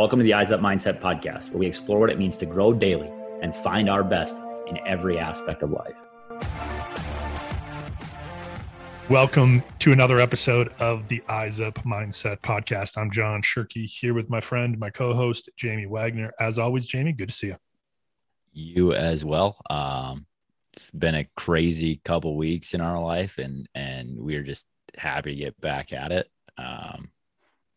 Welcome to the Eyes Up Mindset podcast, where we explore what it means to grow daily and find our best in every aspect of life. Welcome to another episode of the Eyes Up Mindset podcast. I'm John Shirky here with my friend, my co host, Jamie Wagner. As always, Jamie, good to see you. You as well. Um, it's been a crazy couple weeks in our life, and and we're just happy to get back at it. Um,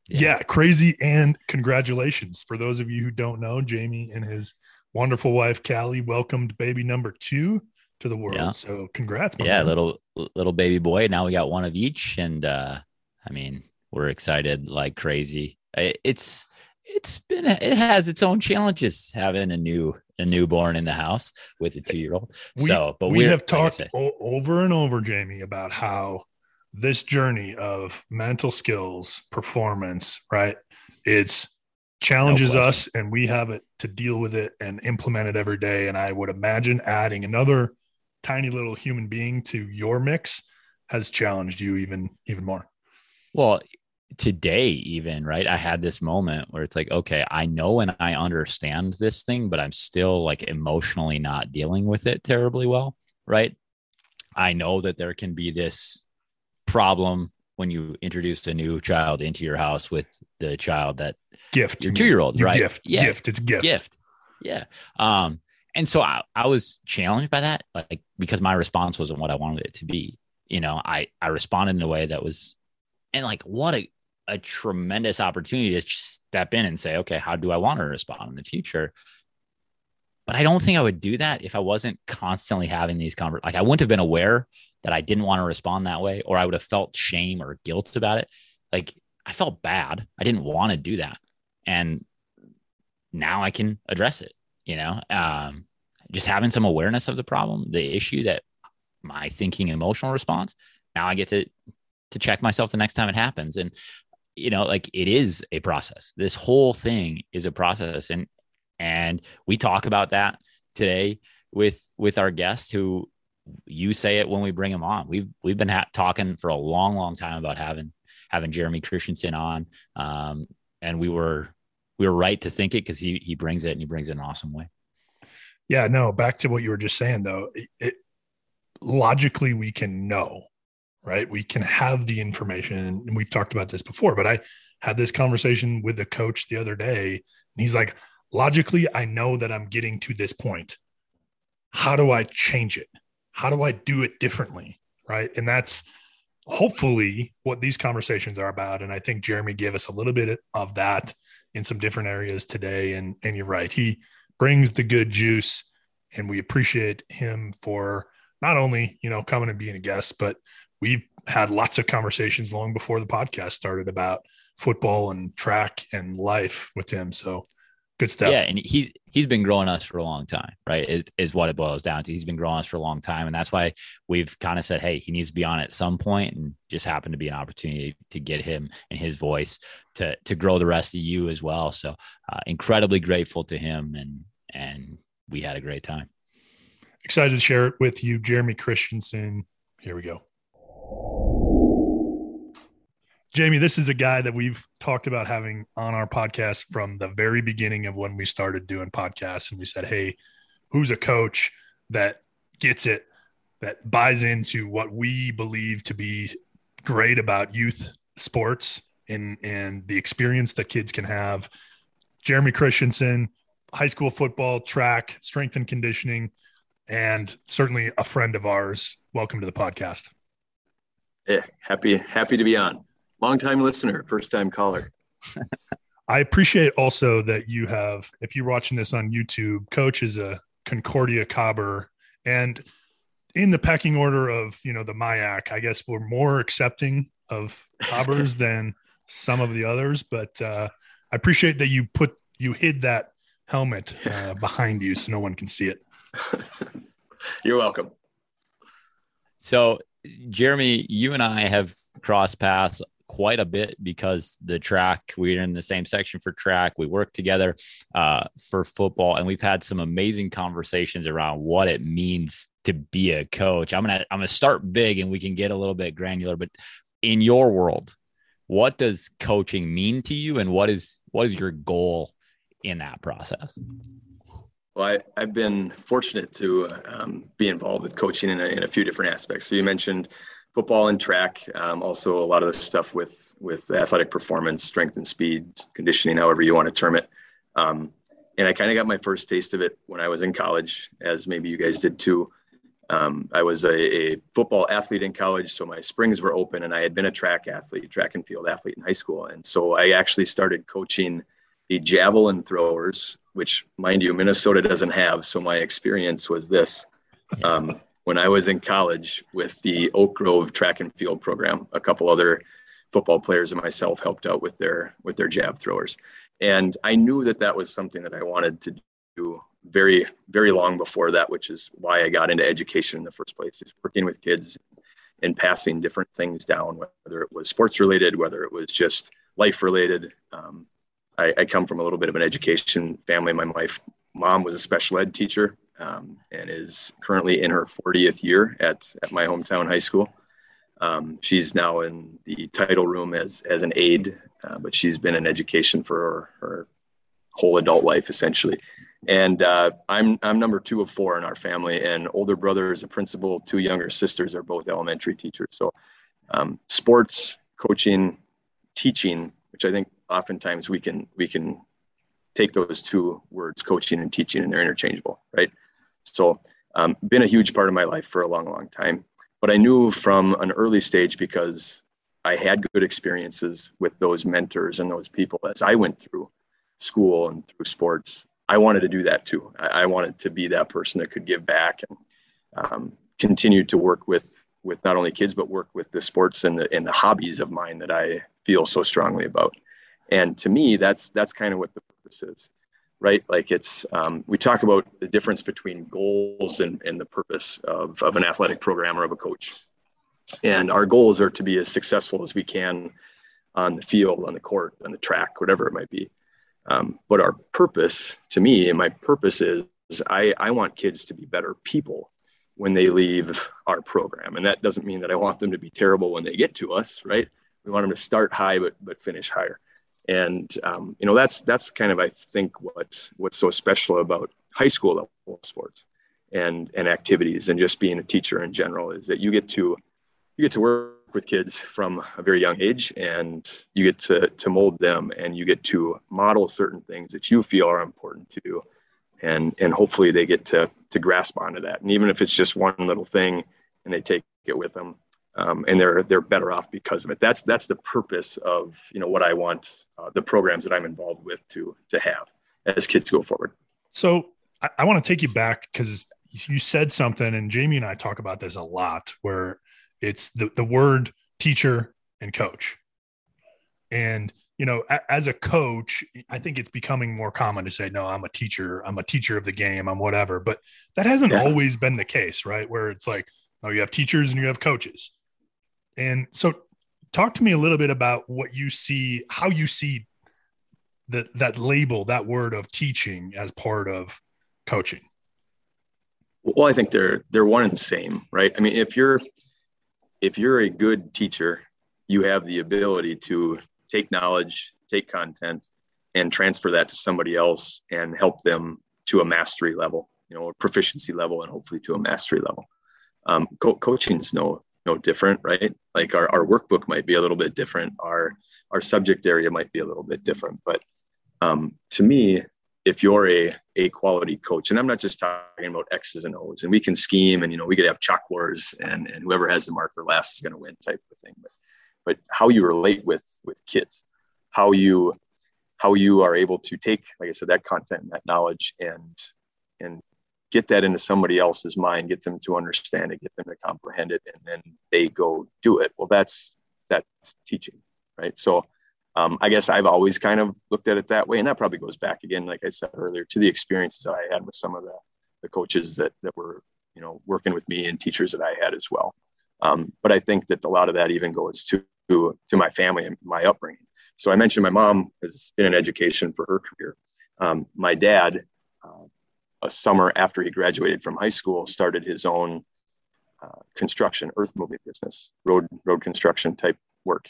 yeah. yeah, crazy. And congratulations. For those of you who don't know, Jamie and his wonderful wife, Callie, welcomed baby number two to the world. Yeah. So congrats. Yeah, man. little little baby boy. Now we got one of each. And uh, I mean, we're excited like crazy. It's it's been it has its own challenges having a new a newborn in the house with a two year old. So, but we have talked o- over and over, Jamie, about how this journey of mental skills, performance, right? It's challenges no us and we have it to deal with it and implement it every day. And I would imagine adding another tiny little human being to your mix has challenged you even even more. Well, today even right i had this moment where it's like okay i know and i understand this thing but i'm still like emotionally not dealing with it terribly well right i know that there can be this problem when you introduce a new child into your house with the child that gift your two year old, right? Gift, yeah. gift, it's gift, gift, yeah. Um, and so I, I was challenged by that, like because my response wasn't what I wanted it to be. You know, I I responded in a way that was, and like what a a tremendous opportunity to step in and say, okay, how do I want to respond in the future? But I don't think I would do that if I wasn't constantly having these conversations. Like I wouldn't have been aware that I didn't want to respond that way, or I would have felt shame or guilt about it. Like I felt bad. I didn't want to do that. And now I can address it, you know, um, just having some awareness of the problem, the issue that my thinking emotional response. Now I get to, to check myself the next time it happens. And, you know, like it is a process. This whole thing is a process. And, and we talk about that today with, with our guest who you say it when we bring him on. We've we've been ha- talking for a long, long time about having having Jeremy Christensen on, um, and we were we were right to think it because he he brings it and he brings it in an awesome way. Yeah, no. Back to what you were just saying, though. It, it, logically, we can know, right? We can have the information, and we've talked about this before. But I had this conversation with the coach the other day, and he's like, "Logically, I know that I'm getting to this point. How do I change it?" how do I do it differently? Right. And that's hopefully what these conversations are about. And I think Jeremy gave us a little bit of that in some different areas today. And, and you're right. He brings the good juice and we appreciate him for not only, you know, coming and being a guest, but we've had lots of conversations long before the podcast started about football and track and life with him. So Good stuff. Yeah, and he's he's been growing us for a long time, right? Is, is what it boils down to. He's been growing us for a long time, and that's why we've kind of said, hey, he needs to be on at some point, and just happened to be an opportunity to get him and his voice to to grow the rest of you as well. So uh, incredibly grateful to him, and and we had a great time. Excited to share it with you, Jeremy Christensen. Here we go. Jamie, this is a guy that we've talked about having on our podcast from the very beginning of when we started doing podcasts. And we said, hey, who's a coach that gets it, that buys into what we believe to be great about youth sports and, and the experience that kids can have? Jeremy Christensen, high school football, track, strength and conditioning, and certainly a friend of ours. Welcome to the podcast. Yeah, happy happy to be on long time listener, first time caller. I appreciate also that you have, if you're watching this on YouTube, Coach is a Concordia Cobber, and in the pecking order of you know the MIAC, I guess we're more accepting of Cobbers than some of the others. But uh, I appreciate that you put you hid that helmet uh, behind you so no one can see it. You're welcome. So, Jeremy, you and I have crossed paths quite a bit because the track we're in the same section for track we work together uh, for football and we've had some amazing conversations around what it means to be a coach. I'm gonna i'm gonna start big and we can get a little bit granular but in your world what does coaching mean to you and what is what is your goal in that process? Well I, have been fortunate to um, be involved with coaching in a, in a, few different aspects. So you mentioned football and track um, also a lot of the stuff with with athletic performance strength and speed conditioning however you want to term it um, and i kind of got my first taste of it when i was in college as maybe you guys did too um, I was a, a, football athlete in college, so my springs were open, and I had been a track athlete, track and field athlete in high school. And so I actually started coaching the javelin throwers, which, mind you, Minnesota doesn't have. So my experience was this. Um, when I was in college with the Oak Grove track and field program, a couple other football players and myself helped out with their with their jav throwers, and I knew that that was something that I wanted to do very very long before that which is why i got into education in the first place just working with kids and passing different things down whether it was sports related whether it was just life related. Um, I, I, come from a little bit of an education family. My wife mom was a special ed teacher um, and is currently in her 40th year at, at my hometown high school um, she's now in the title room as, as an aide uh, but she's been in education for her, her whole adult life essentially and uh, I'm I'm number two of four in our family, and older brother is a principal. Two younger sisters are both elementary teachers. So, um, sports, coaching, teaching, which I think oftentimes we can we can take those two words, coaching and teaching, and they're interchangeable, right? So, um, been a huge part of my life for a long, long time. But I knew from an early stage because I had good experiences with those mentors and those people as I went through school and through sports I wanted to do that too. I, I, wanted to be that person that could give back and um, continue to work with with not only kids but work with the sports and the and the hobbies of mine that I feel so strongly about. And to me, that's that's kind of what the purpose is, right? Like it's um, we talk about the difference between goals and, and the purpose of, of an athletic program or of a coach. And our goals are to be as successful as we can on the field, on the court, on the track, whatever it might be. Um, but our purpose, to me, and my purpose is, is I, I want kids to be better people when they leave our program. And that doesn't mean that I want them to be terrible when they get to us, right? We want them to start high, but, but finish higher. And, um, you know, that's, that's kind of, I think what, what's so special about high school level sports and, and activities and just being a teacher in general is that you get to, you get to work with kids from a very young age and you get to, to mold them and you get to model certain things that you feel are important to and and hopefully they get to to grasp onto that. And even if it's just one little thing and they take it with them um, and they're they're better off because of it that's that's the purpose of you know what i want uh, the programs that i'm involved with to to have as kids go forward so i, I want to take you back because you said something and jamie and i talk about this a lot where it's the, the word teacher and coach. And, you know, a, as a coach, I think it's becoming more common to say, no, I'm a teacher. I'm a teacher of the game. I'm whatever. But that hasn't yeah. always been the case, right? Where it's like, oh, you have teachers and you have coaches. And so talk to me a little bit about what you see, how you see that that label, that word of teaching as part of coaching. Well, I think they're they're one and the same, right? I mean, if you're if you're a good teacher, you have the ability to take knowledge, take content, and transfer that to somebody else and help them to a mastery level, you know, a proficiency level, and hopefully to a mastery level. Um, co- coaching is no no different, right? Like our, our workbook might be a little bit different, our our subject area might be a little bit different, but um, to me, if you're a a quality coach, and I'm not just talking about X's and O's, and we can scheme and you know we could have chalk wars and and whoever has the marker last is going to win type of thing, but but how you relate with with kids, how you how you are able to take, like I said, that content and that knowledge and and get that into somebody else's mind, get them to understand it, get them to comprehend it, and then they go do it. Well, that's that's teaching, right? So um, I guess I've always kind of looked at it that way. And that probably goes back again, like I said earlier, to the experiences that I had with some of the, the coaches that, that were, you know, working with me and teachers that I had as well. Um, but I think that a lot of that even goes to, to, my family and my upbringing. So I mentioned my mom has been in education for her career. Um, my dad, a summer after he graduated from high school, started his own uh, construction, earth moving business, road road construction type work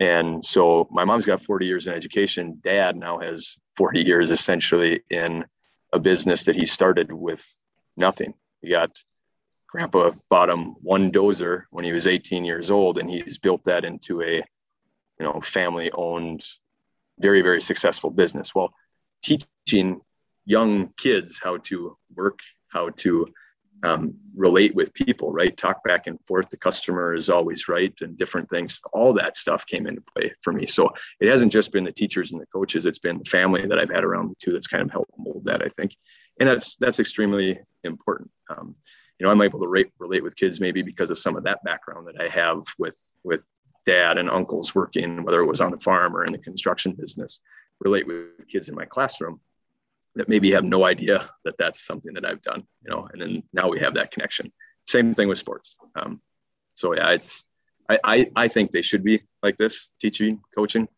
And so my mom's got 40 years in education. Dad now has 40 years essentially in a business that he started with nothing. He got grandpa bought him one dozer when he was 18 years old and he's built that into a you know family owned very very successful business well teaching young kids how to work how to um, relate with people right? Talk back and forth. The customer is always right and different things. All that stuff came into play for me. So it hasn't just been the teachers and the coaches. It's been the family that i've had around me too that's kind of helped mold that i think. And that's that's extremely important. Um, you know, I'm able to rate, relate with kids maybe because of some of that background that I have with with dad and uncles working, whether it was on the farm or in the construction business, relate with kids in my classroom that maybe have no idea that that's something that I've done, you know, and then now we have that connection. Same thing with sports. Um, so yeah, it's, I, I, I think they should be like this teaching, coaching.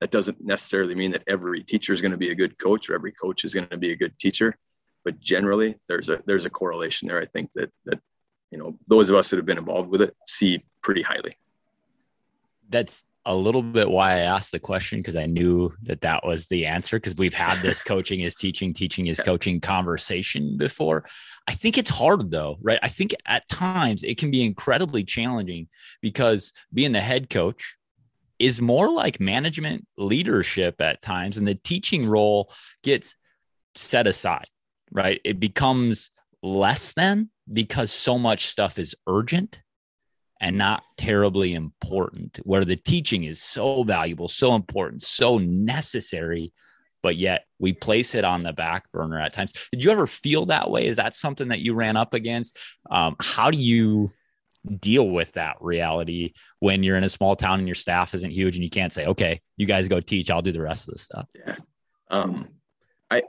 That doesn't necessarily mean that every teacher is going to be a good coach or every coach is going to be a good teacher but generally there's a there's a correlation there i think that that you know those of us that have been involved with it see pretty highly that's a little bit why i asked the question because i knew that that was the answer because we've had this coaching is teaching teaching is coaching conversation before. I think it's hard though right? I think at times it can be incredibly challenging because being the head coach is more like management leadership at times and the teaching role gets set aside right? It becomes less than because so much stuff is urgent and not terribly important, where the teaching is so valuable, so important, so necessary, but yet we place it on the back burner at times. Did you ever feel that way? Is that something that you ran up against? Um, how do you deal with that reality when you're in a small town and your staff isn't huge and you can't say, okay, you guys go teach, I'll do the rest of the stuff? Yeah. Um, I,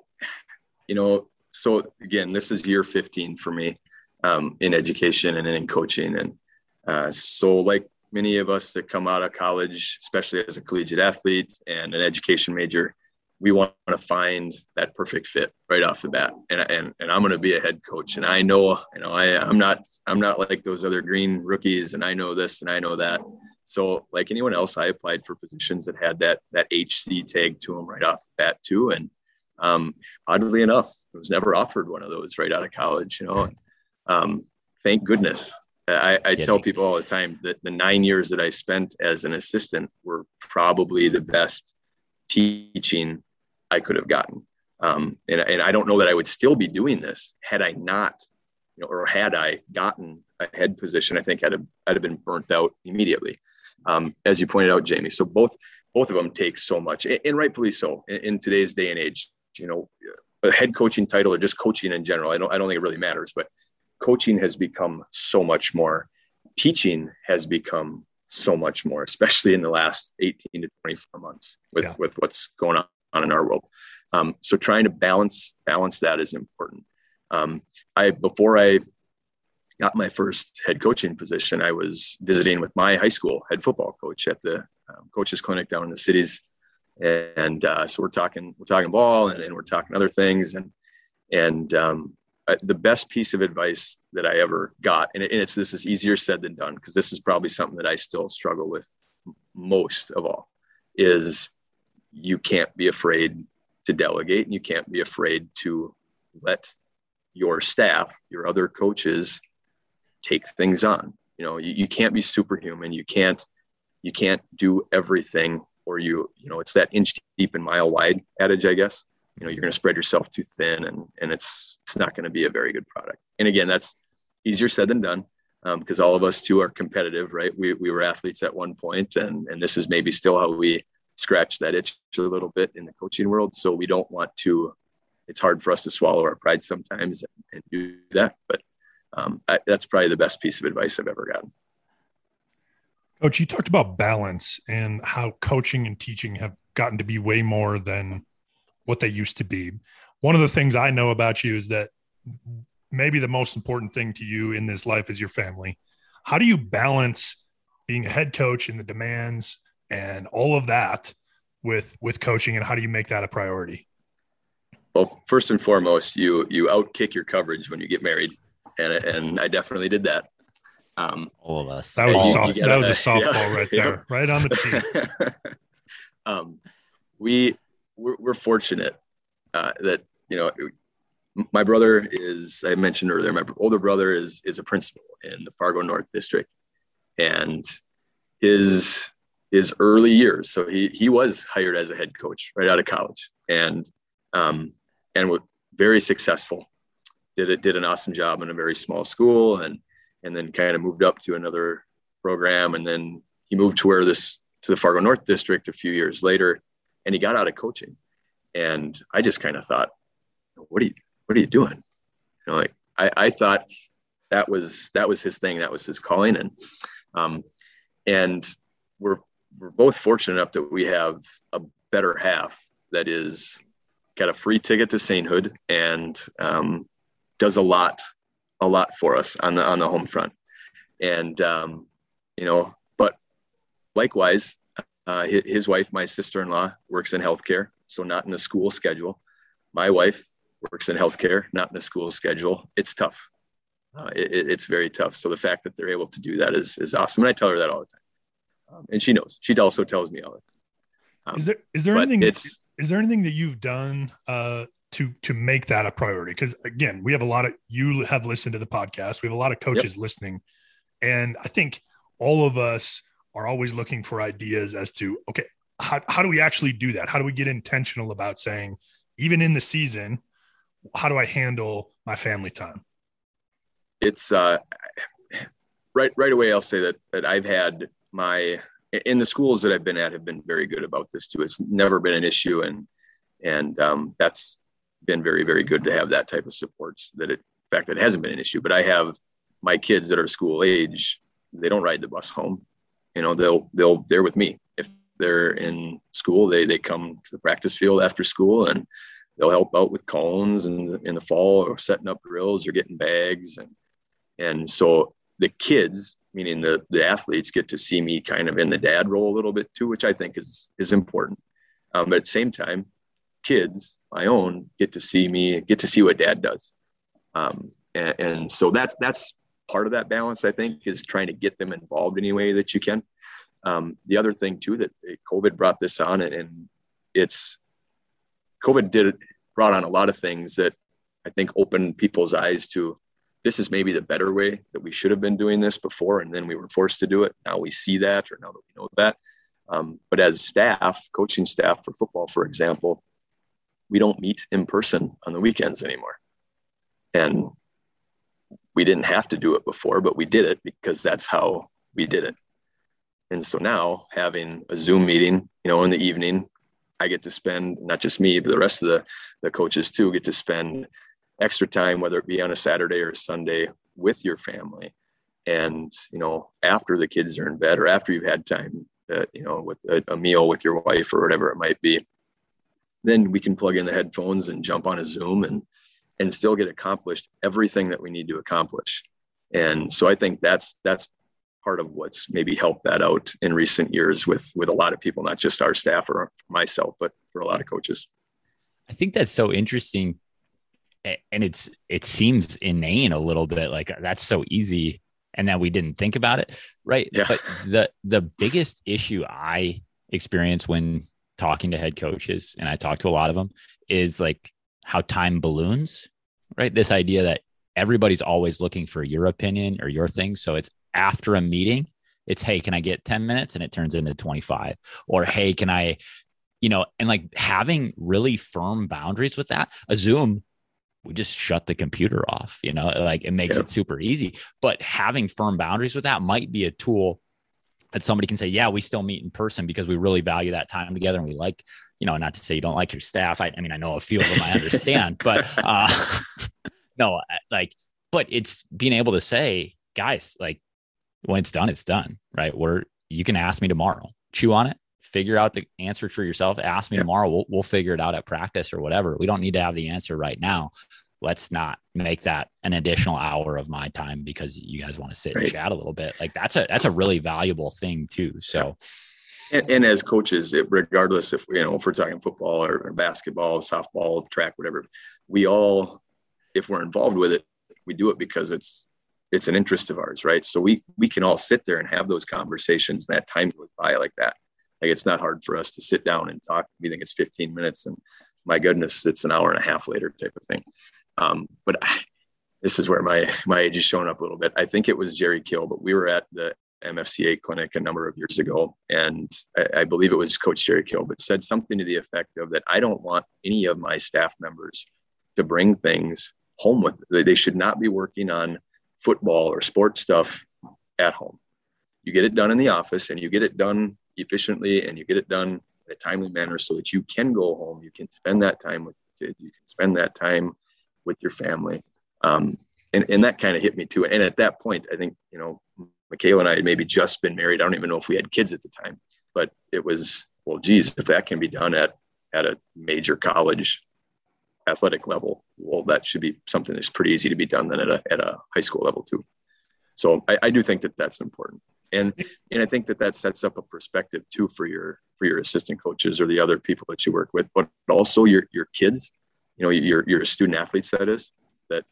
you know, so again, this is year 15 for me um, in education and in coaching. And uh, so, like many of us that come out of college, especially as a collegiate athlete and an education major, we want to find that perfect fit right off the bat. And and, and I'm going to be a head coach, and I know you know I I'm not I'm not like those other green rookies, and I know this and I know that. So, like anyone else, I applied for positions that had that that HC tag to them right off the bat too, and um, oddly enough, I was never offered one of those right out of college. You know, um, thank goodness. I, I tell people all the time that the nine years that I spent as an assistant were probably the best teaching I could have gotten. Um, and, and I don't know that I would still be doing this had I not, you know, or had I gotten a head position. I think I'd have, I'd have been burnt out immediately, um, as you pointed out, Jamie. So both both of them take so much, and rightfully so, in, in today's day and age you know, a head coaching title or just coaching in general. I don't, I don't think it really matters, but coaching has become so much more. Teaching has become so much more, especially in the last 18 to 24 months with, yeah. with what's going on in our world. Um, so trying to balance, balance that is important. Um, I, before I got my first head coaching position, I was visiting with my high school head football coach at the um, coaches clinic down in the cities and uh, so we're talking we're talking ball and, and, we're talking other things and and um, Uh, the best piece of advice that I ever got and, it, and it's this is easier said than done because this is probably something that I still struggle with most of all is you can't be afraid to delegate and you can't be afraid to let your staff your other coaches take things on. You know you, you can't be superhuman. You can't you can't do everything or you you know it's that inch deep and mile wide adage i guess you know you're going to spread yourself too thin and and it's it's not going to be a very good product. And again that's easier said than done because um, all of us too are competitive right? We, we were athletes at one point and and this is maybe still how we scratch that itch a little bit in the coaching world. So we don't want to it's hard for us to swallow our pride sometimes and, and do that but um, I, that's probably the best piece of advice i've ever gotten. Coach, you talked about balance and how coaching and teaching have gotten to be way more than what they used to be. One of the things I know about you is that maybe the most important thing to you in this life is your family. How do you balance being a head coach and the demands and all of that with with coaching and how do you make that a priority? Well, first and foremost, you you outkick your coverage when you get married, and and I definitely did that. Um, All of us. That was a soft, gotta- that was a softball yeah, right yeah. there, right on the tee. um, we we're, we're fortunate uh, that you know my brother is I mentioned earlier my older brother is is a principal in the Fargo North District, and his his early years. So he he was hired as a head coach right out of college, and um, and was very successful. Did it did an awesome job in a very small school, and and then kind of moved up to another program, and then he moved to where this to the Fargo North District a few years later, and he got out of coaching. And I just kind of thought, what are you what are you doing? You know, like I, I thought that was that was his thing, that was his calling, and um, and we're we're both fortunate enough that we have a better half that is got a free ticket to sainthood and um, does a lot a lot for us on the on the home front and um, you know but likewise uh, his, his wife my sister-in-law works in healthcare so not in a school schedule. My wife works in healthcare not in a school schedule. It's tough. Uh, it, it's very tough. So the fact that they're able to do that is is awesome and i tell her that all the time. Um, and she knows. She also tells me all the time. Um, Is there is there anything it's is there anything that you've done uh to to make that a priority? Because again we have a lot of you have listened to the podcast. We have a lot of coaches listening. And i think all of us are always looking for ideas as to okay how, how do we actually do that? How do we get intentional about saying even in the season how do i handle my family time? It's uh, right right away i'll say that that i've had my in the schools that i've been at have been very good about this too. It's never been an issue and and um, that's been very very good to have that type of support that it in fact that it hasn't been an issue but i have my kids that are school age they don't ride the bus home you know they'll they'll they're with me. If they're in school they they come to the practice field after school and they'll help out with cones and in the fall or setting up drills or getting bags. And and so the kids meaning the the athletes get to see me kind of in the dad role a little bit too which i think is is important. Um, but at the same time kids my own get to see me get to see what dad does. Um, and, and so that's that's part of that balance i think is trying to get them involved any way that you can. Um, the other thing too that covid brought this on and, and it's covid did brought on a lot of things that i think opened people's eyes to this is maybe the better way that we should have been doing this before and then we were forced to do it. Now we see that or now that we know that. Um, but as staff coaching staff for football for example we don't meet in person on the weekends anymore. And we didn't have to do it before but we did it because that's how we did it. And so now having a zoom meeting you know in the evening i get to spend not just me but the rest of the the coaches too get to spend extra time whether it be on a saturday or a sunday with your family. And you know after the kids are in bed or after you've had time uh, you know with a, a meal with your wife or whatever it might be then we can plug in the headphones and jump on a zoom and and still get accomplished everything that we need to accomplish and so i think that's that's part of what's maybe helped that out in recent years with with a lot of people not just our staff or myself but for a lot of coaches I think that's so interesting. And it's it seems inane a little bit. Like that's so easy and that we didn't think about it. Right. Yeah. But the the biggest issue I experience when talking to head coaches, and I talk to a lot of them, is like how time balloons. Right. This idea that everybody's always looking for your opinion or your thing. So it's after a meeting, it's hey, can I get 10 minutes? And it turns into 25. Or hey, can I you know, and like having really firm boundaries with that, a Zoom, we just shut the computer off, you know, like it makes Yeah. it super easy. But having firm boundaries with that might be a tool that somebody can say, yeah, we still meet in person because we really value that time together. And we like, you know, not to say you don't like your staff. I, I mean, I know a few of them I understand, but uh, no, like, but it's being able to say, guys, like when it's done, it's done, right? We're, you can ask me tomorrow, chew on it, figure out the answer for yourself. Ask me Yeah. tomorrow. We'll, we'll figure it out at practice or whatever. We don't need to have the answer right now. Let's not make that an additional hour of my time because you guys want to sit and chat a little bit. Like that's a, that's a really valuable thing too. So and, and as coaches it, regardless if you know if we're talking football or, or basketball softball track whatever we all if we're involved with it we do it because it's it's an interest of ours, right? So we we can all sit there and have those conversations. And that time goes by like that. Like it's not hard for us to sit down and talk. We think it's 15 minutes, and my goodness, it's an hour and a half later type of thing. Um, but I, this is where my my age is showing up a little bit. I think it was Jerry Kill, but we were at the MFCA clinic a number of years ago, and I, I believe it was Coach Jerry Kill, but said something to the effect of that I don't want any of my staff members to bring things home with. They should not be working on football or sports stuff at home. You get it done in the office, and you get it done efficiently, and you get it done in a timely manner, so that you can go home. You can spend that time with your kids. You can spend that time with your family. Um, and, and that kind of hit me too. And at that point, I think, you know, Michaela and I had maybe just been married. I don't even know if we had kids at the time, but it was, well, geez, if that can be done at, at a major college athletic level, well, that should be something that's pretty easy to be done then at a, at a high school level too. So I, I do think that that's important. And, and I think that that sets up a perspective too for your, for your assistant coaches or the other people that you work with, but also your, your kids, you know, your, your student athletes, that is, that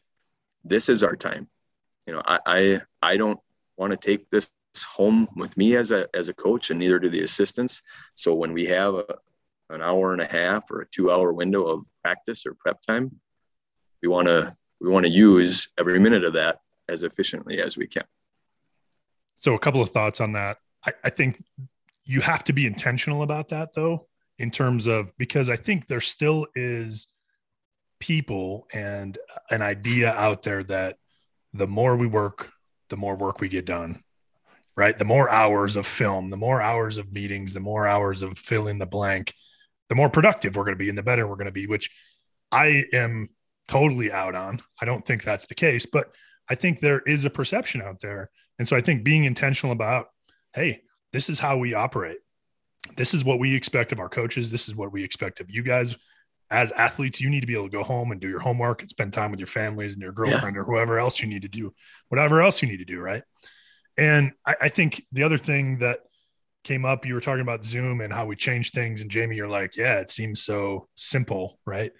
this is our time. You know, I, I, I don't want to take this home with me as a as a coach, and neither do the assistants. So when we have a, an hour and a half or a two hour window of practice or prep time, we want to we want to use every minute of that as efficiently as we can. So a couple of thoughts on that. I, I think you have to be intentional about that though, in terms of because I think there still is people and an idea out there that the more we work, the more work we get done, right? The more hours of film, the more hours of meetings, the more hours of fill in the blank, the more productive we're going to be and the better we're going to be, which I am totally out on. I don't think that's the case, but I think there is a perception out there. And so I think being intentional about, hey, this is how we operate. This is what we expect of our coaches. This is what we expect of you guys as athletes, you need to be able to go home and do your homework and spend time with your families and your girlfriend yeah. or whoever else you need to do, whatever else you need to do. Right. And I, I, think the other thing that came up, you were talking about Zoom and how we change things. And Jamie, you're like, yeah, it seems so simple. Right.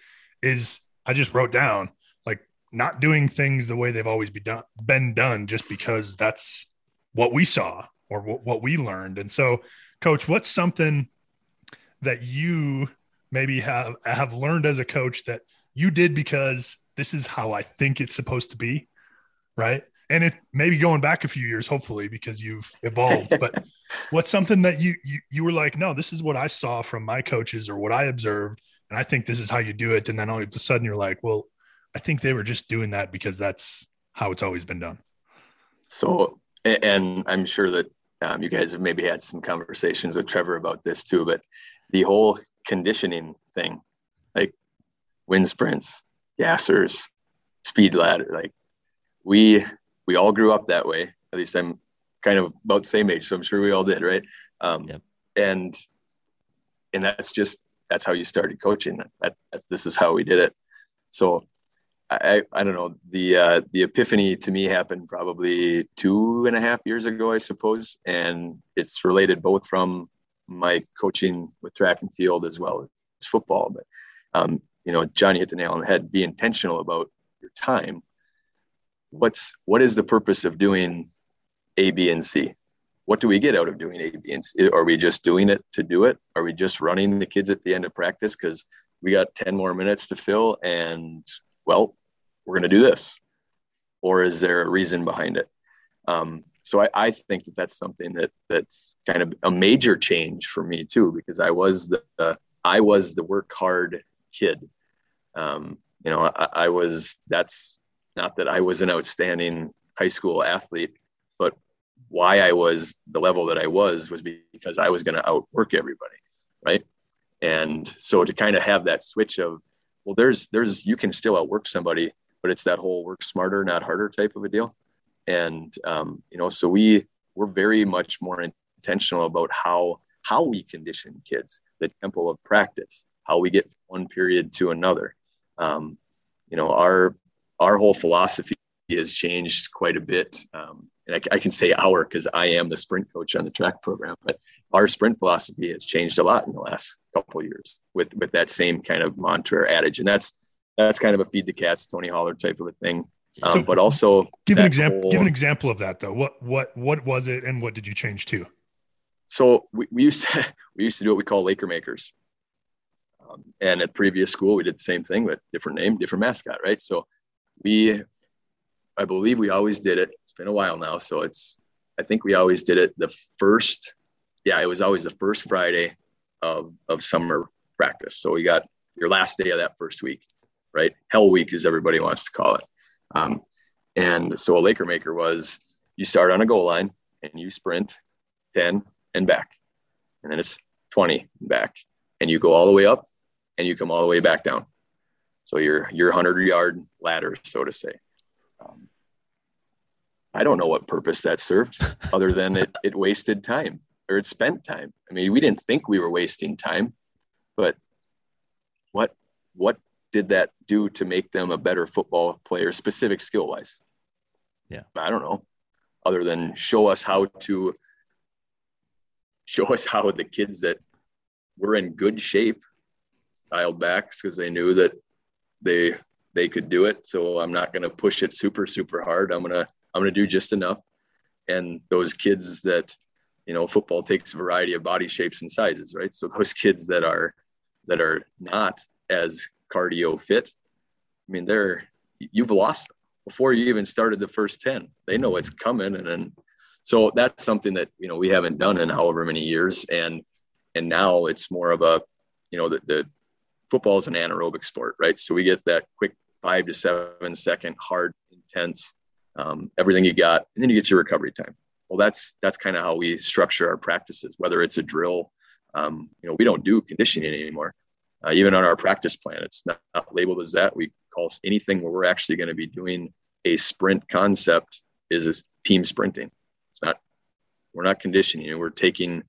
Is I just wrote down like not doing things the way they've always be done, been done just because that's what we saw or what, what we learned. And so, coach, what's something that you maybe have have learned as a coach that you did because this is how I think it's supposed to be, right? And it maybe going back a few years, hopefully, because you've evolved. but what's something that you, you you were like, no, this is what I saw from my coaches or what I observed, and I think this is how you do it. And then all of a sudden, you're like, well, I think they were just doing that because that's how it's always been done. So, and I'm sure that um, you guys have maybe had some conversations with Trevor about this too, but the whole conditioning thing, like wind sprints, gassers, speed ladder. Like we we all grew up that way. At least I'm kind of about the same age, so I'm sure we all did, right? Um, yep. And and that's just that's how you started coaching. That this is how we did it. So I, I don't know the uh, the epiphany to me happened probably two and a half years ago, I suppose, and it's related both from my coaching with track and field as well as football. But um, you know, Johnny hit the nail on the head. Be intentional about your time. What's what is the purpose of doing A, B, and C? What do we get out of doing A, B, and C? Are we just doing it to do it? Are we just running the kids at the end of practice because we got 10 more minutes to fill and well, we're going to do this? Or is there a reason behind it? Um, so I, I, think that that's something that that's kind of a major change for me too because i was the uh, i was the work hard kid. Um, you know I, I, was that's not that i was an outstanding high school athlete but why i was the level that i was was because i was going to outwork everybody right? And so to kind of have that switch of well there's there's you can still outwork somebody but it's that whole work smarter not harder type of a deal and um, you know so we we're very much more intentional about how how we condition kids the tempo of practice how we get from one period to another. Um, you know our our whole philosophy has changed quite a bit. Um, and I, I, can say our because i am the sprint coach on the track program but our sprint philosophy has changed a lot in the last couple years with with that same kind of mantra adage. And that's that's kind of a feed the cats tony holler type of a thing Um, so but also give an example. Whole, give an example of that though. What what what was it, and what did you change to? So we, we used to we used to do what we call Laker makers. Um, and at previous school, we did the same thing, but different name, different mascot, right? So we, I believe we always did it. It's been a while now, so it's I think we always did it the first. Yeah, it was always the first Friday of of summer practice. So we got your last day of that first week, right? Hell week, as everybody wants to call it. Um, and so a Laker maker was you start on a goal line and you sprint 10 and back. And then it's 20 and back. And you go all the way up and you come all the way back down. So your your 100 yard ladder, so to say. Um, I don't know what purpose that served other than it, it wasted time or it spent time. I mean, we didn't think we were wasting time, but what what did that do to make them a better football player, specific skill wise? Yeah, I don't know. Other than show us how to show us how the kids that were in good shape dialed back because they knew that they they could do it. So I'm not going to push it super super hard. I'm gonna I'm gonna do just enough. And those kids that you know, football takes a variety of body shapes and sizes, right? So those kids that are that are not as cardio fit, I mean, they're you've lost before you even started the first 10. They know it's coming. And then so that's something that, you know, we haven't done in however many years. And and now it's more of a, you know, the, the football is an anaerobic sport, right? So we get that quick five to seven second hard, intense, um, everything you got, and then you get your recovery time. Well, that's that's kind of how we structure our practices, whether it's a drill. Um, you know, we don't do conditioning anymore. Uh, even on our practice plan, it's not, not labeled as that. We call anything where we're actually going to be doing a sprint concept is a team sprinting. It's not, we're not conditioning. We're taking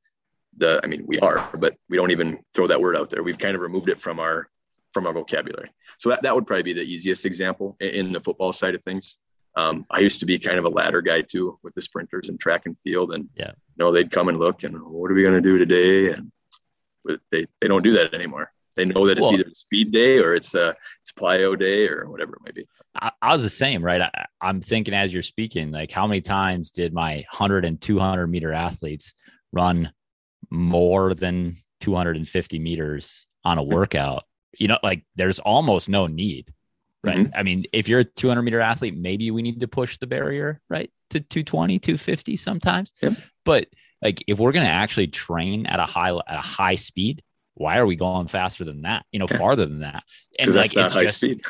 the, I mean, we are, but we don't even throw that word out there. We've kind of removed it from our, from our vocabulary. So that, that would probably be the easiest example in, in the football side of things. Um, I used to be kind of a ladder guy too with the sprinters and track and field, and yeah, you know they'd come and look and what are we going to do today? And they they don't do that anymore. They know that it's well, either speed day or it's a it's plyo day or whatever it might be. I, I was the same, right? I, I'm thinking as you're speaking, like how many times did my 100 and 200 meter athletes run more than 250 meters on a workout? You know, like there's almost no need right? Mm-hmm. I mean, if you're a 200 meter athlete, maybe we need to push the barrier, right? To 220, 250 sometimes. Yep. But like if we're going to actually train at a high at a high speed, why are we going faster than that? You know, farther than that. And like it's just speed.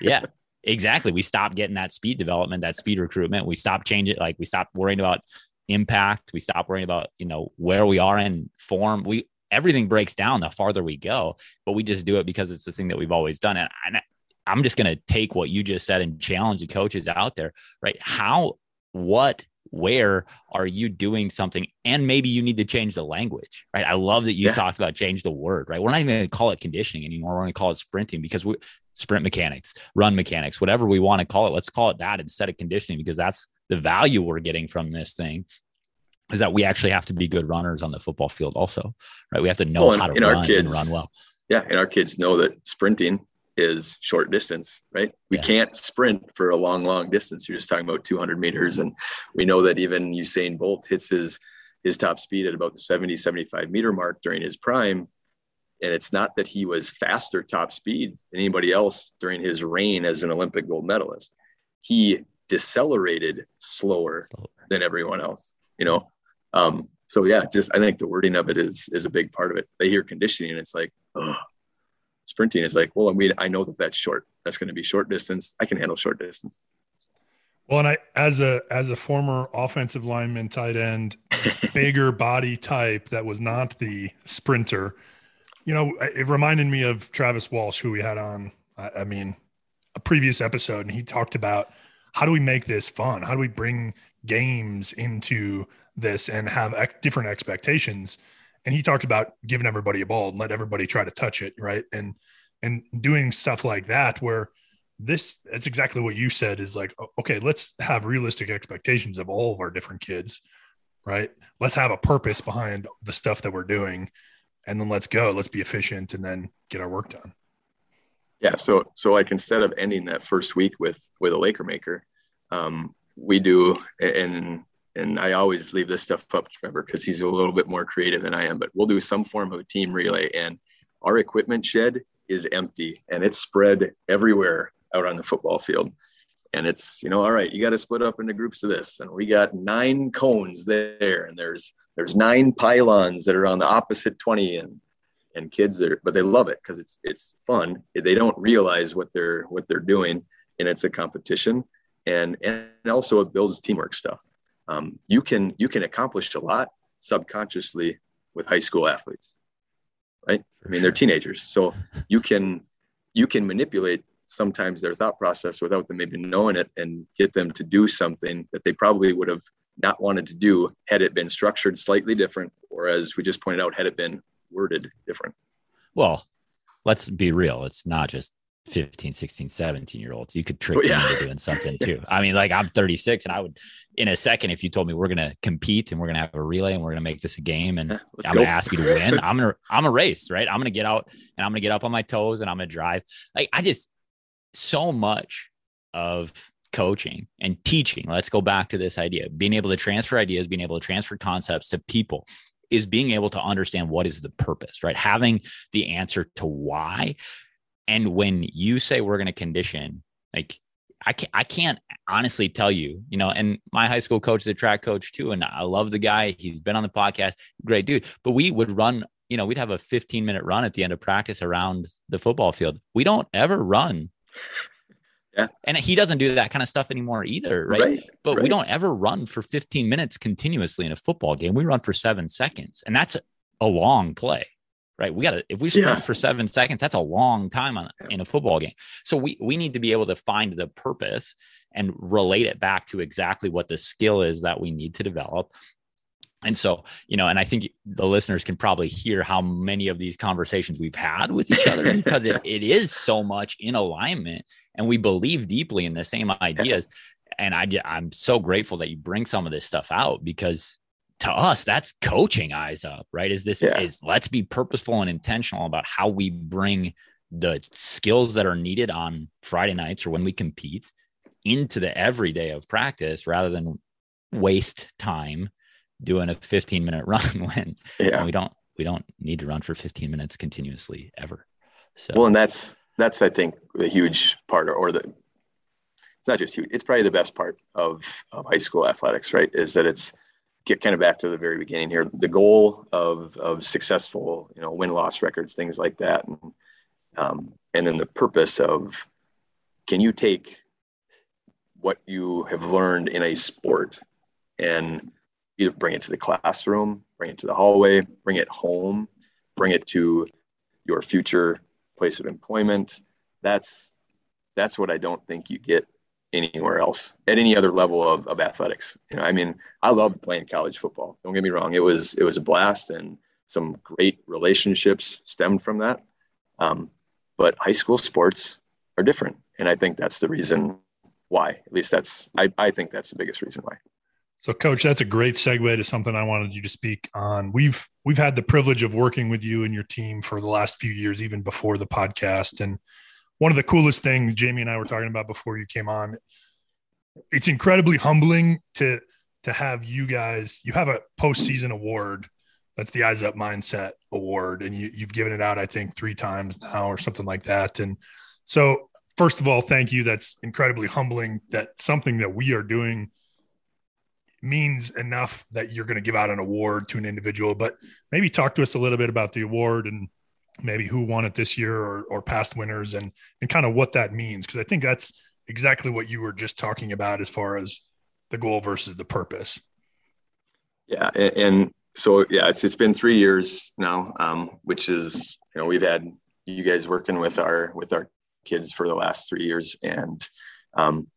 yeah. Exactly. We stopped getting that speed development, that speed recruitment. We stopped changing like we stopped worrying about impact. We stopped worrying about, you know, where we are in form. We everything breaks down the farther we go, but we just do it because it's the thing that we've always done. And, and I'm just going to take what you just said and challenge the coaches out there, right? How, what, where are you doing something? And maybe you need to change the language, right? I love that you yeah. talked about change the word, right? We're not even going to call it conditioning anymore. We're going to call it sprinting because we sprint mechanics, run mechanics, whatever we want to call it. Let's call it that instead of conditioning because that's the value we're getting from this thing is that we actually have to be good runners on the football field also, right? We have to know well, how to run kids, and run well. Yeah. And our kids know that sprinting is short distance, right? We yeah. can't sprint for a long, long distance. You're just talking about 200 meters. And we know that even Usain Bolt hits his, his top speed at about the 70, 75 meter mark during his prime. And it's not that he was faster top speed than anybody else during his reign as an Olympic gold medalist. He decelerated slower than everyone else, you know? Um, so yeah, just, I think the wording of it is, is a big part of it. They hear conditioning and it's like, oh, sprinting is like, well, I mean, I know that that's short. That's going to be short distance. I can handle short distance. Well, and I, as a as a former offensive lineman, tight end, bigger body type that was not the sprinter, you know, it reminded me of Travis Walsh, who we had on. I, I mean, a previous episode, and he talked about how do we make this fun? How do we bring games into this and have ex- different expectations? And he talked about giving everybody a ball and let everybody try to touch it right and and doing stuff like that where this that's exactly what you said is like okay let's have realistic expectations of all of our different kids right let's have a purpose behind the stuff that we're doing and then let's go let's be efficient and then get our work done Yeah. So, so like instead of ending that first week with, with a Laker maker, um, we do, and, and I always leave this stuff up to Trevor because he's a little bit more creative than I am, but we'll do some form of a team relay and our equipment shed is empty and it's spread everywhere out on the football field. And it's, you know, all right, you got to split up into groups of this. And we got nine cones there and there's, there's nine pylons that are on the opposite 20 and and kids are but they love it because it's it's fun they don't realize what they're what they're doing and it's a competition and and also it builds teamwork stuff um, you can you can accomplish a lot subconsciously with high school athletes right i mean they're teenagers so you can you can manipulate sometimes their thought process without them maybe knowing it and get them to do something that they probably would have not wanted to do had it been structured slightly different or as we just pointed out had it been worded different. Well, let's be real. It's not just 15, 16, 17 year olds. You could trick oh, yeah. them into doing something too. I mean, like I'm 36 and I would, in a second, if you told me we're going to compete and we're going to have a relay and we're going to make this a game and I'm going to ask you to win, I'm to, I'm a race, right? I'm going to get out and I'm going to get up on my toes and I'm going to drive. Like I just, so much of coaching and teaching. Let's go back to this idea being able to transfer ideas, being able to transfer concepts to people is being able to understand what is the purpose, right? Having the answer to why. And when you say we're going to condition, like I can't, I can't honestly tell you, you know, and my high school coach is a track coach too. And I love the guy. He's been on the podcast, great dude. But we would run, you know, we'd have a 15 minute run at the end of practice around the football field. We don't ever run yeah. And he doesn't do that kind of stuff anymore either, right? right but right. we don't ever run for 15 minutes continuously in a football game. We run for seven seconds, and that's a long play, right? We got to if we sprint yeah. for seven seconds, that's a long time on, in a football game. So we we need to be able to find the purpose and relate it back to exactly what the skill is that we need to develop and so, you know, and I think the listeners can probably hear how many of these conversations we've had with each other because it, it is so much in alignment and we believe deeply in the same ideas. And I, I'm so grateful that you bring some of this stuff out because to us, that's coaching eyes up, right? Is this yeah. is let's be purposeful and intentional about how we bring the skills that are needed on Friday nights or when we compete into the everyday of practice rather than waste time doing a 15 minute run when yeah. we don't we don't need to run for 15 minutes continuously ever. So well, and that's that's I think the huge part, or, or the it's not just huge. It's probably the best part of of high school athletics, right? Is that it's get kind of back to the very beginning here. The goal of of successful, you know, win loss records, things like that, and um, and then the purpose of can you take what you have learned in a sport and either bring it to the classroom, bring it to the hallway, bring it home, bring it to your future place of employment. That's that's what I don't think you get anywhere else at any other level of, of athletics. You know, I mean, I loved playing college football. Don't get me wrong; it was it was a blast, and some great relationships stemmed from that. Um, but high school sports are different, and I think that's the reason why. At least that's I, I think that's the biggest reason why. So, coach, that's a great segue to something I wanted you to speak on. We've we've had the privilege of working with you and your team for the last few years, even before the podcast. And one of the coolest things Jamie and I were talking about before you came on, it's incredibly humbling to to have you guys. You have a postseason award. That's the Eyes Up Mindset Award, and you, you've given it out, I think, three times now or something like that. And so, first of all, thank you. That's incredibly humbling. That something that we are doing means enough that you're going to give out an award to an individual. But maybe talk to us a little bit about the award and maybe who won it this year or, or past winners and and kind of what that means because I think that's exactly what you were just talking about as far as the goal versus the purpose. Yeah, and, and so yeah, it's it's been three years now, um, which is you know we've had you guys working with our with our kids for the last three years, and um,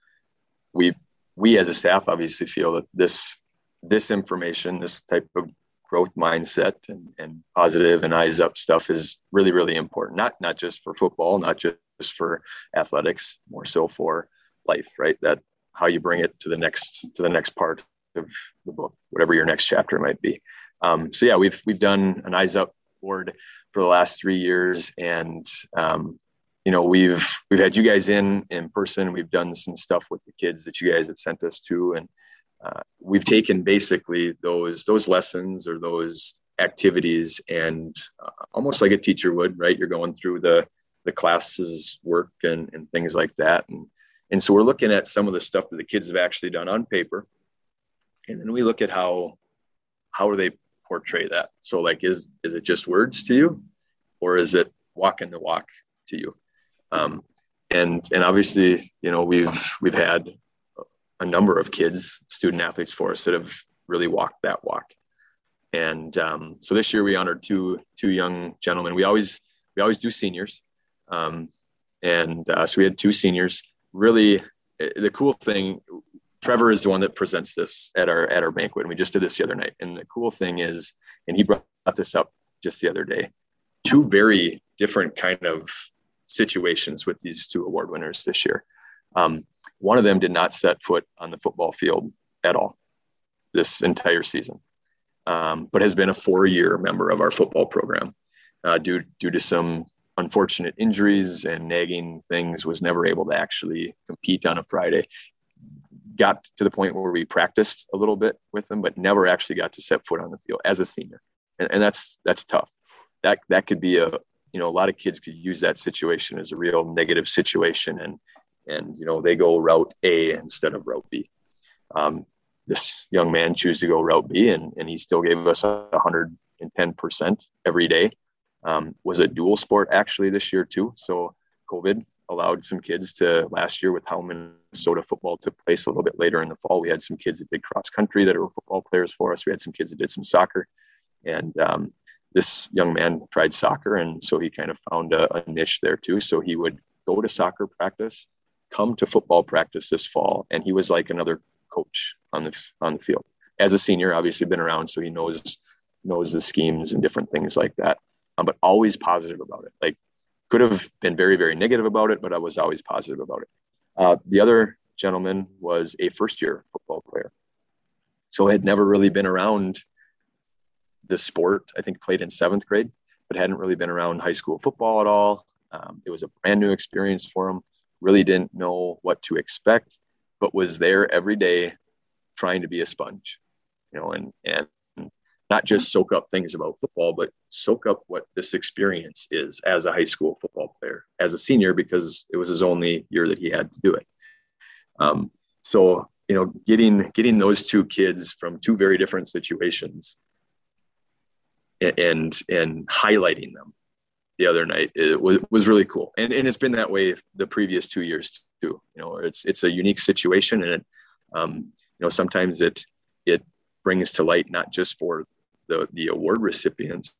we we as a staff obviously feel that this this information, this type of growth mindset and, and positive and eyes up stuff is really, really important. Not not just for football, not just for athletics, more so for life, right? That how you bring it to the next to the next part of the book, whatever your next chapter might be. Um, so yeah, we've we've done an eyes up board for the last three years, and um, you know we've we've had you guys in in person we've done some stuff with the kids that you guys have sent us to and uh, we've taken basically those those lessons or those activities and uh, almost like a teacher would right? You're going through the the classes work and, and things like that. And and so we're looking at some of the stuff that the kids have actually done on paper. And then we look at how how do they portray that? So like is is it just words to you or is it walking the walk to you? Um, and and obviously, you know, we've we've had a number of kids, student athletes for us that have really walked that walk. And um, so this year we honored two two young gentlemen. We always we always do seniors, um, and uh, so we had two seniors. Really, eh, the cool thing, Trevor is the one that presents this at our at our banquet, and we just did this the other night. And the cool thing is, and he brought this up just the other day. Two very different kind of situations with these two award winners this year. Um, one of them did not set foot on the football field at all this entire season, um, but has been a four-year member of our football program. Uh, due due to some unfortunate injuries and nagging things, was never able to actually compete on a Friday. Got to the point where we practiced a little bit with them, but never actually got to set foot on the field as a senior, and, and that's that's tough. That that could be a, you know a lot of kids could use that situation as a real negative situation and and you know they go route a instead of route b. Um, this young man chose to go route b and, and he still gave us 110% every day. Um, was a dual sport actually this year too. So covid allowed some kids to last year with how minnesota football took place a little bit later in the fall we had some kids that did cross country that were football players for us. We had some kids that did some soccer. And um, this young man tried soccer, and so he kind of found a, a niche there too. So he would go to soccer practice, come to football practice this fall, and he was like another coach on the on the field. As a senior, obviously been around, so he knows knows the schemes and different things like that. Um, but always positive about it. Like could have been very very negative about it, but I was always positive about it. Uh, the other gentleman was a first year football player, so had never really been around the sport. I think played in seventh grade, but hadn't really been around high school football at all. Um, it was a brand new experience for him. Really didn't know what to expect, but was there every day trying to be a sponge, you know, and and not just soak up things about football, but soak up what this experience is as a high school football player, as a senior, because it was his only year that he had to do it. Um, so you know, getting getting those two kids from two very different situations and and highlighting them the other night. It was, was really cool. And, and it's been that way the previous two years too you know it's it's a unique situation and it um, you know sometimes it it brings to light not just for the the award recipients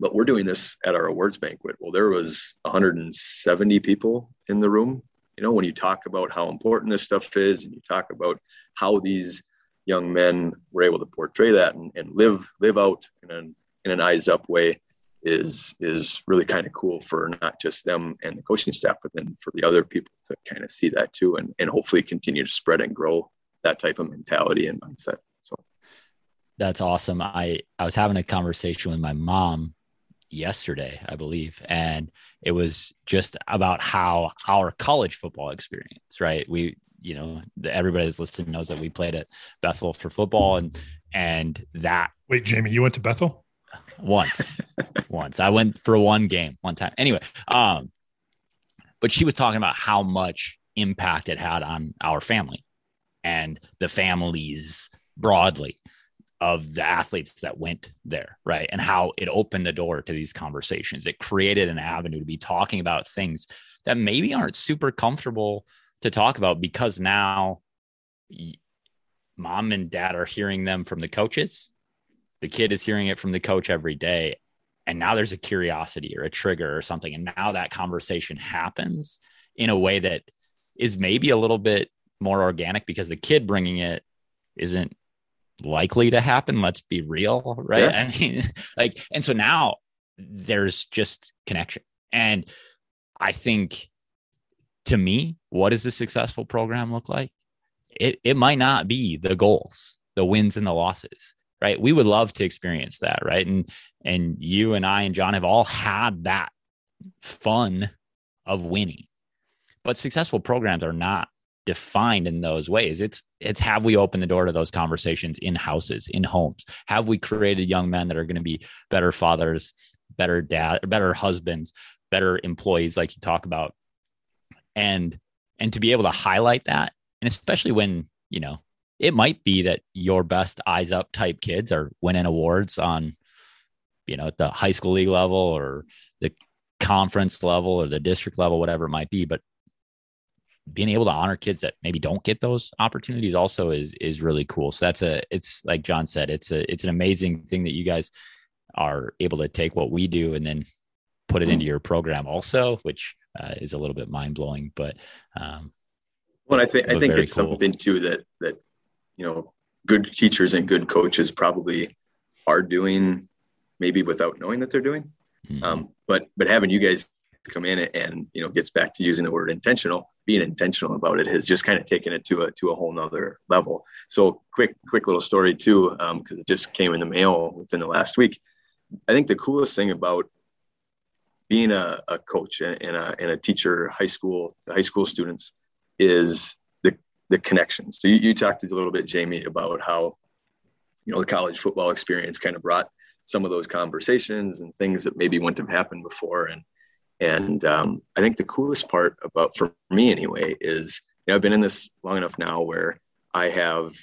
but we're doing this at our awards banquet. Well there was 170 people in the room. You know when you talk about how important this stuff is and you talk about how these young men were able to portray that and, and live live out in an in an eyes up way is is really kind of cool for not just them and the coaching staff, but then for the other people to kind of see that too, and and hopefully continue to spread and grow that type of mentality and mindset. So that's awesome. I I was having a conversation with my mom yesterday, I believe, and it was just about how our college football experience, right? We you know everybody that's listening knows that we played at Bethel for football and and that wait Jamie you went to Bethel once once I went for one game one time anyway um but she was talking about how much impact it had on our family and the families broadly of the athletes that went there, right? And how it opened the door to these conversations. It created an avenue to be talking about things that maybe aren't super comfortable to talk about because now mom and dad are hearing them from the coaches. The kid is hearing it from the coach every day. And now there's a curiosity or a trigger or something. And now that conversation happens in a way that is maybe a little bit more organic because the kid bringing it isn't likely to happen. Let's be real, right? I mean, like, and so now there's just connection. And I think to me, what does a successful program look like? It it might not be the goals, the wins and the losses, right? We would love to experience that, right? And and you and I and John have all had that fun of winning. But successful programs are not defined in those ways. It's it's have we opened the door to those conversations in houses, in homes? Have we created young men that are going to be better fathers, better dad, better husbands, better employees like you talk about? And and to be able to highlight that and especially when, you know, it might be that your best eyes up type kids are winning awards on you know at the high school league level or the conference level or the district level whatever it might be but being able to honor kids that maybe don't get those opportunities also is is really cool. So that's a it's like John said, it's a it's an amazing thing that you guys are able to take what we do and then put it into your program also, which uh, is a little bit mind blowing. But um, well, I think I think it's cool. something too that that you know good teachers and good coaches probably are doing maybe without knowing that they're doing. Mm-hmm. Um, but but having you guys come in and you know gets back to using the word intentional being intentional about it has just kind of taken it to a to a whole nother level so quick quick little story too because um, it just came in the mail within the last week i think the coolest thing about being a, a coach and, a, and a teacher high school high school students is the connections. So you, you talked a little bit jamie about how you know the college football experience kind of brought some of those conversations and things that maybe wouldn't have happened before. And and um, I think the coolest part about, for me anyway, is you know, I've been in this long enough now where I have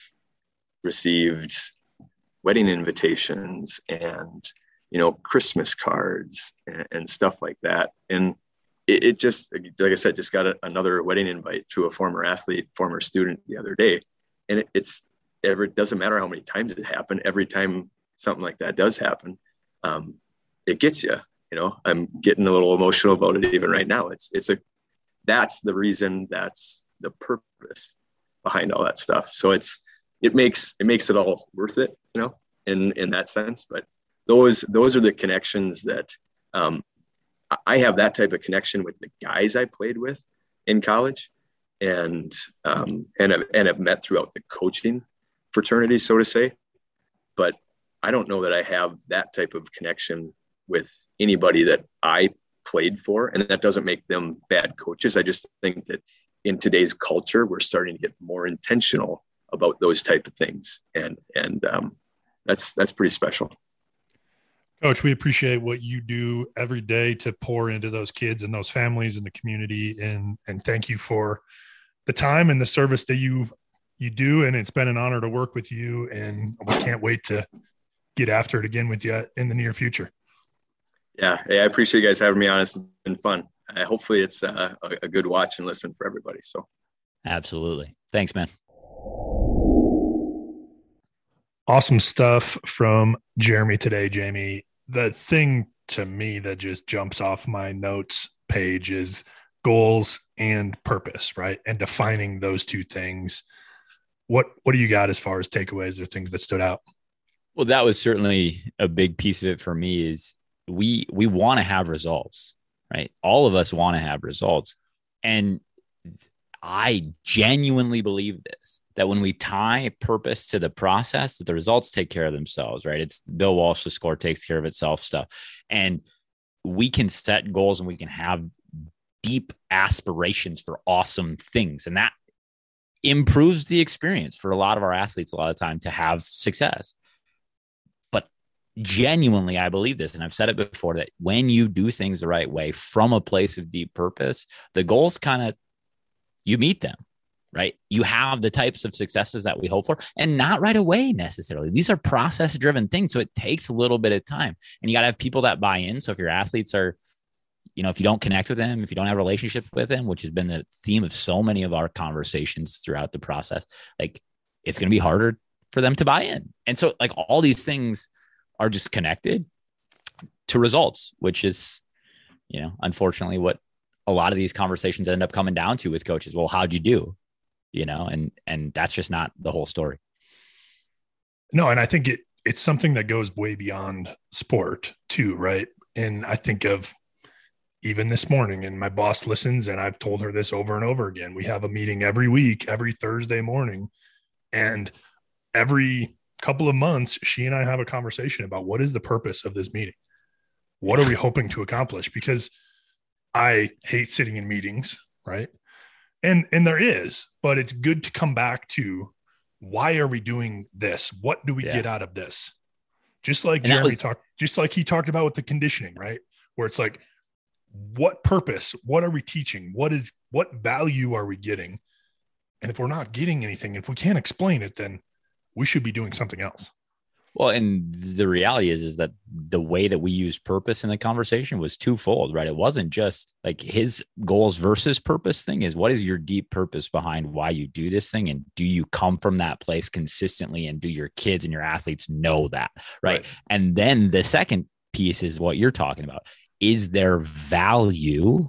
received wedding invitations and you know Christmas cards and, and stuff like that, and it, it, just like I said, just got a, another wedding invite to a former athlete, former student the other day, and it, it's ever doesn't matter how many times it happened. Every time something like that does happen, um, it gets you you know? I'm getting a little emotional about it even right now. It's it's a that's the reason that's the purpose behind all that stuff. So it's it makes it makes it all worth it you know in in that sense. But those those are the connections that um, i have that type of connection with the guys i played with in college and um, and have, and have met throughout the coaching fraternity so to say but i don't know that i have that type of connection with anybody that I played for. And that doesn't make them bad coaches. I just think that in today's culture, we're starting to get more intentional about those type of things. And, and um, that's, that's pretty special. Coach, we appreciate what you do every day to pour into those kids and those families and the community. And, and thank you for the time and the service that you, you do. And it's been an honor to work with you. And we can't wait to get after it again with you in the near future. Yeah, I appreciate you guys having me on. It's been fun. Uh, hopefully, it's uh, a, a good watch and listen for everybody. So, absolutely. Thanks, man. Awesome stuff from Jeremy today, Jamie. The thing to me that just jumps off my notes page is goals and purpose, right? And defining those two things. What what do you got as far as takeaways or things that stood out? Well, that was certainly a big piece of it for me is we we want to have results, right? All of us want to have results. And I genuinely believe this that when we tie purpose to the process, that the results take care of themselves, right? It's Bill Walsh, the score takes care of itself stuff. And we can set goals and we can have deep aspirations for awesome things. And that improves the experience for a lot of our athletes a lot of time to have success But genuinely i believe this and i've said it before that when you do things the right way from a place of deep purpose the goals kind of you meet them right? You have the types of successes that we hope for and not right away necessarily. These are process driven things so it takes a little bit of time. And you got to have people that buy in. So if your athletes are you know if you don't connect with them if you don't have a relationship with them which has been the theme of so many of our conversations throughout the process like it's going to be harder for them to buy in. And so like all these things are just connected to results, which is, you know, unfortunately what a lot of these conversations end up coming down to with coaches. Well, how'd you do? You know, and and that's just not the whole story. No, and I think it it's something that goes way beyond sport too, right? And I think of even this morning, and my boss listens, and I've told her this over and over again. We have a meeting every week, every Thursday morning, and every couple of months, she and I have a conversation about what is the purpose of this meeting? What are we hoping to accomplish? Because I hate sitting in meetings, right? And and there is, but it's good to come back to why are we doing this? What do we Yeah. get out of this? Just like And Jeremy was- talked, just like he talked about with the conditioning, right? Where it's like, what purpose? What are we teaching? What is what value are we getting? And if we're not getting anything, if we can't explain it, then we should be doing something else. Well, and the reality is, is that the way that we used purpose in the conversation was twofold, right? It wasn't just like his goals versus purpose thing is what is your deep purpose behind why you do this thing? And do you come from that place consistently? And do your kids and your athletes know that? Right. Right. And then the second piece is what you're talking about. Is there value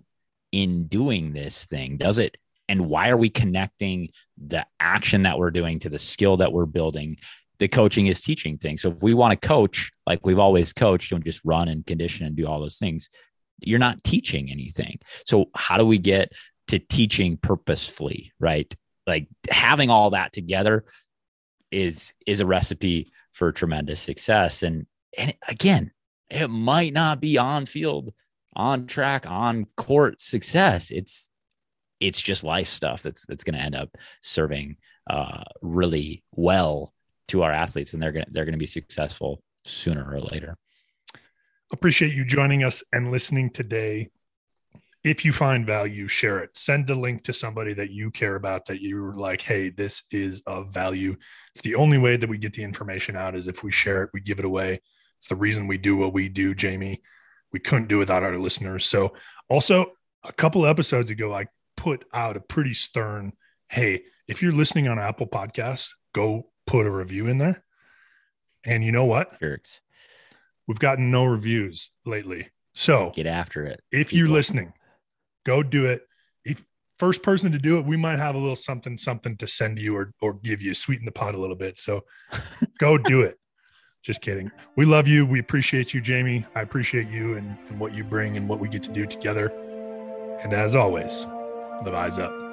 in doing this thing? Does it? And why are we connecting the action that we're doing to the skill that we're building? The coaching is teaching things. So if we want to coach like we've always coached and just run and condition and do all those things, you're not teaching anything. So how do we get to teaching purposefully, right? Like having all that together is is a recipe for tremendous success. And and again, it might not be on field, on track, on court success. It's it's just life stuff that's that's going to end up serving uh, really well to our athletes, and they're gonna they're gonna be successful sooner or later. Appreciate you joining us and listening today. If you find value, share it. Send a link to somebody that you care about that you're like, hey, this is of value. It's the only way that we get the information out is if we share it, we give it away. It's the reason we do what we do, Jamie. We couldn't do without our listeners. So, also, a couple episodes ago, I put out a pretty stern hey, if you're listening on Apple Podcasts, go put a review in there. And you know what? Jerks, We've gotten no reviews lately. So, get after it. if you're listening, go do it. If first person to do it, we might have a little something, something to send you or or give you, sweeten the pot a little bit. So go do it. Just kidding. We love you. We appreciate you, Jamie. I appreciate you and, and what you bring and what we get to do together. And as always, the eyes up.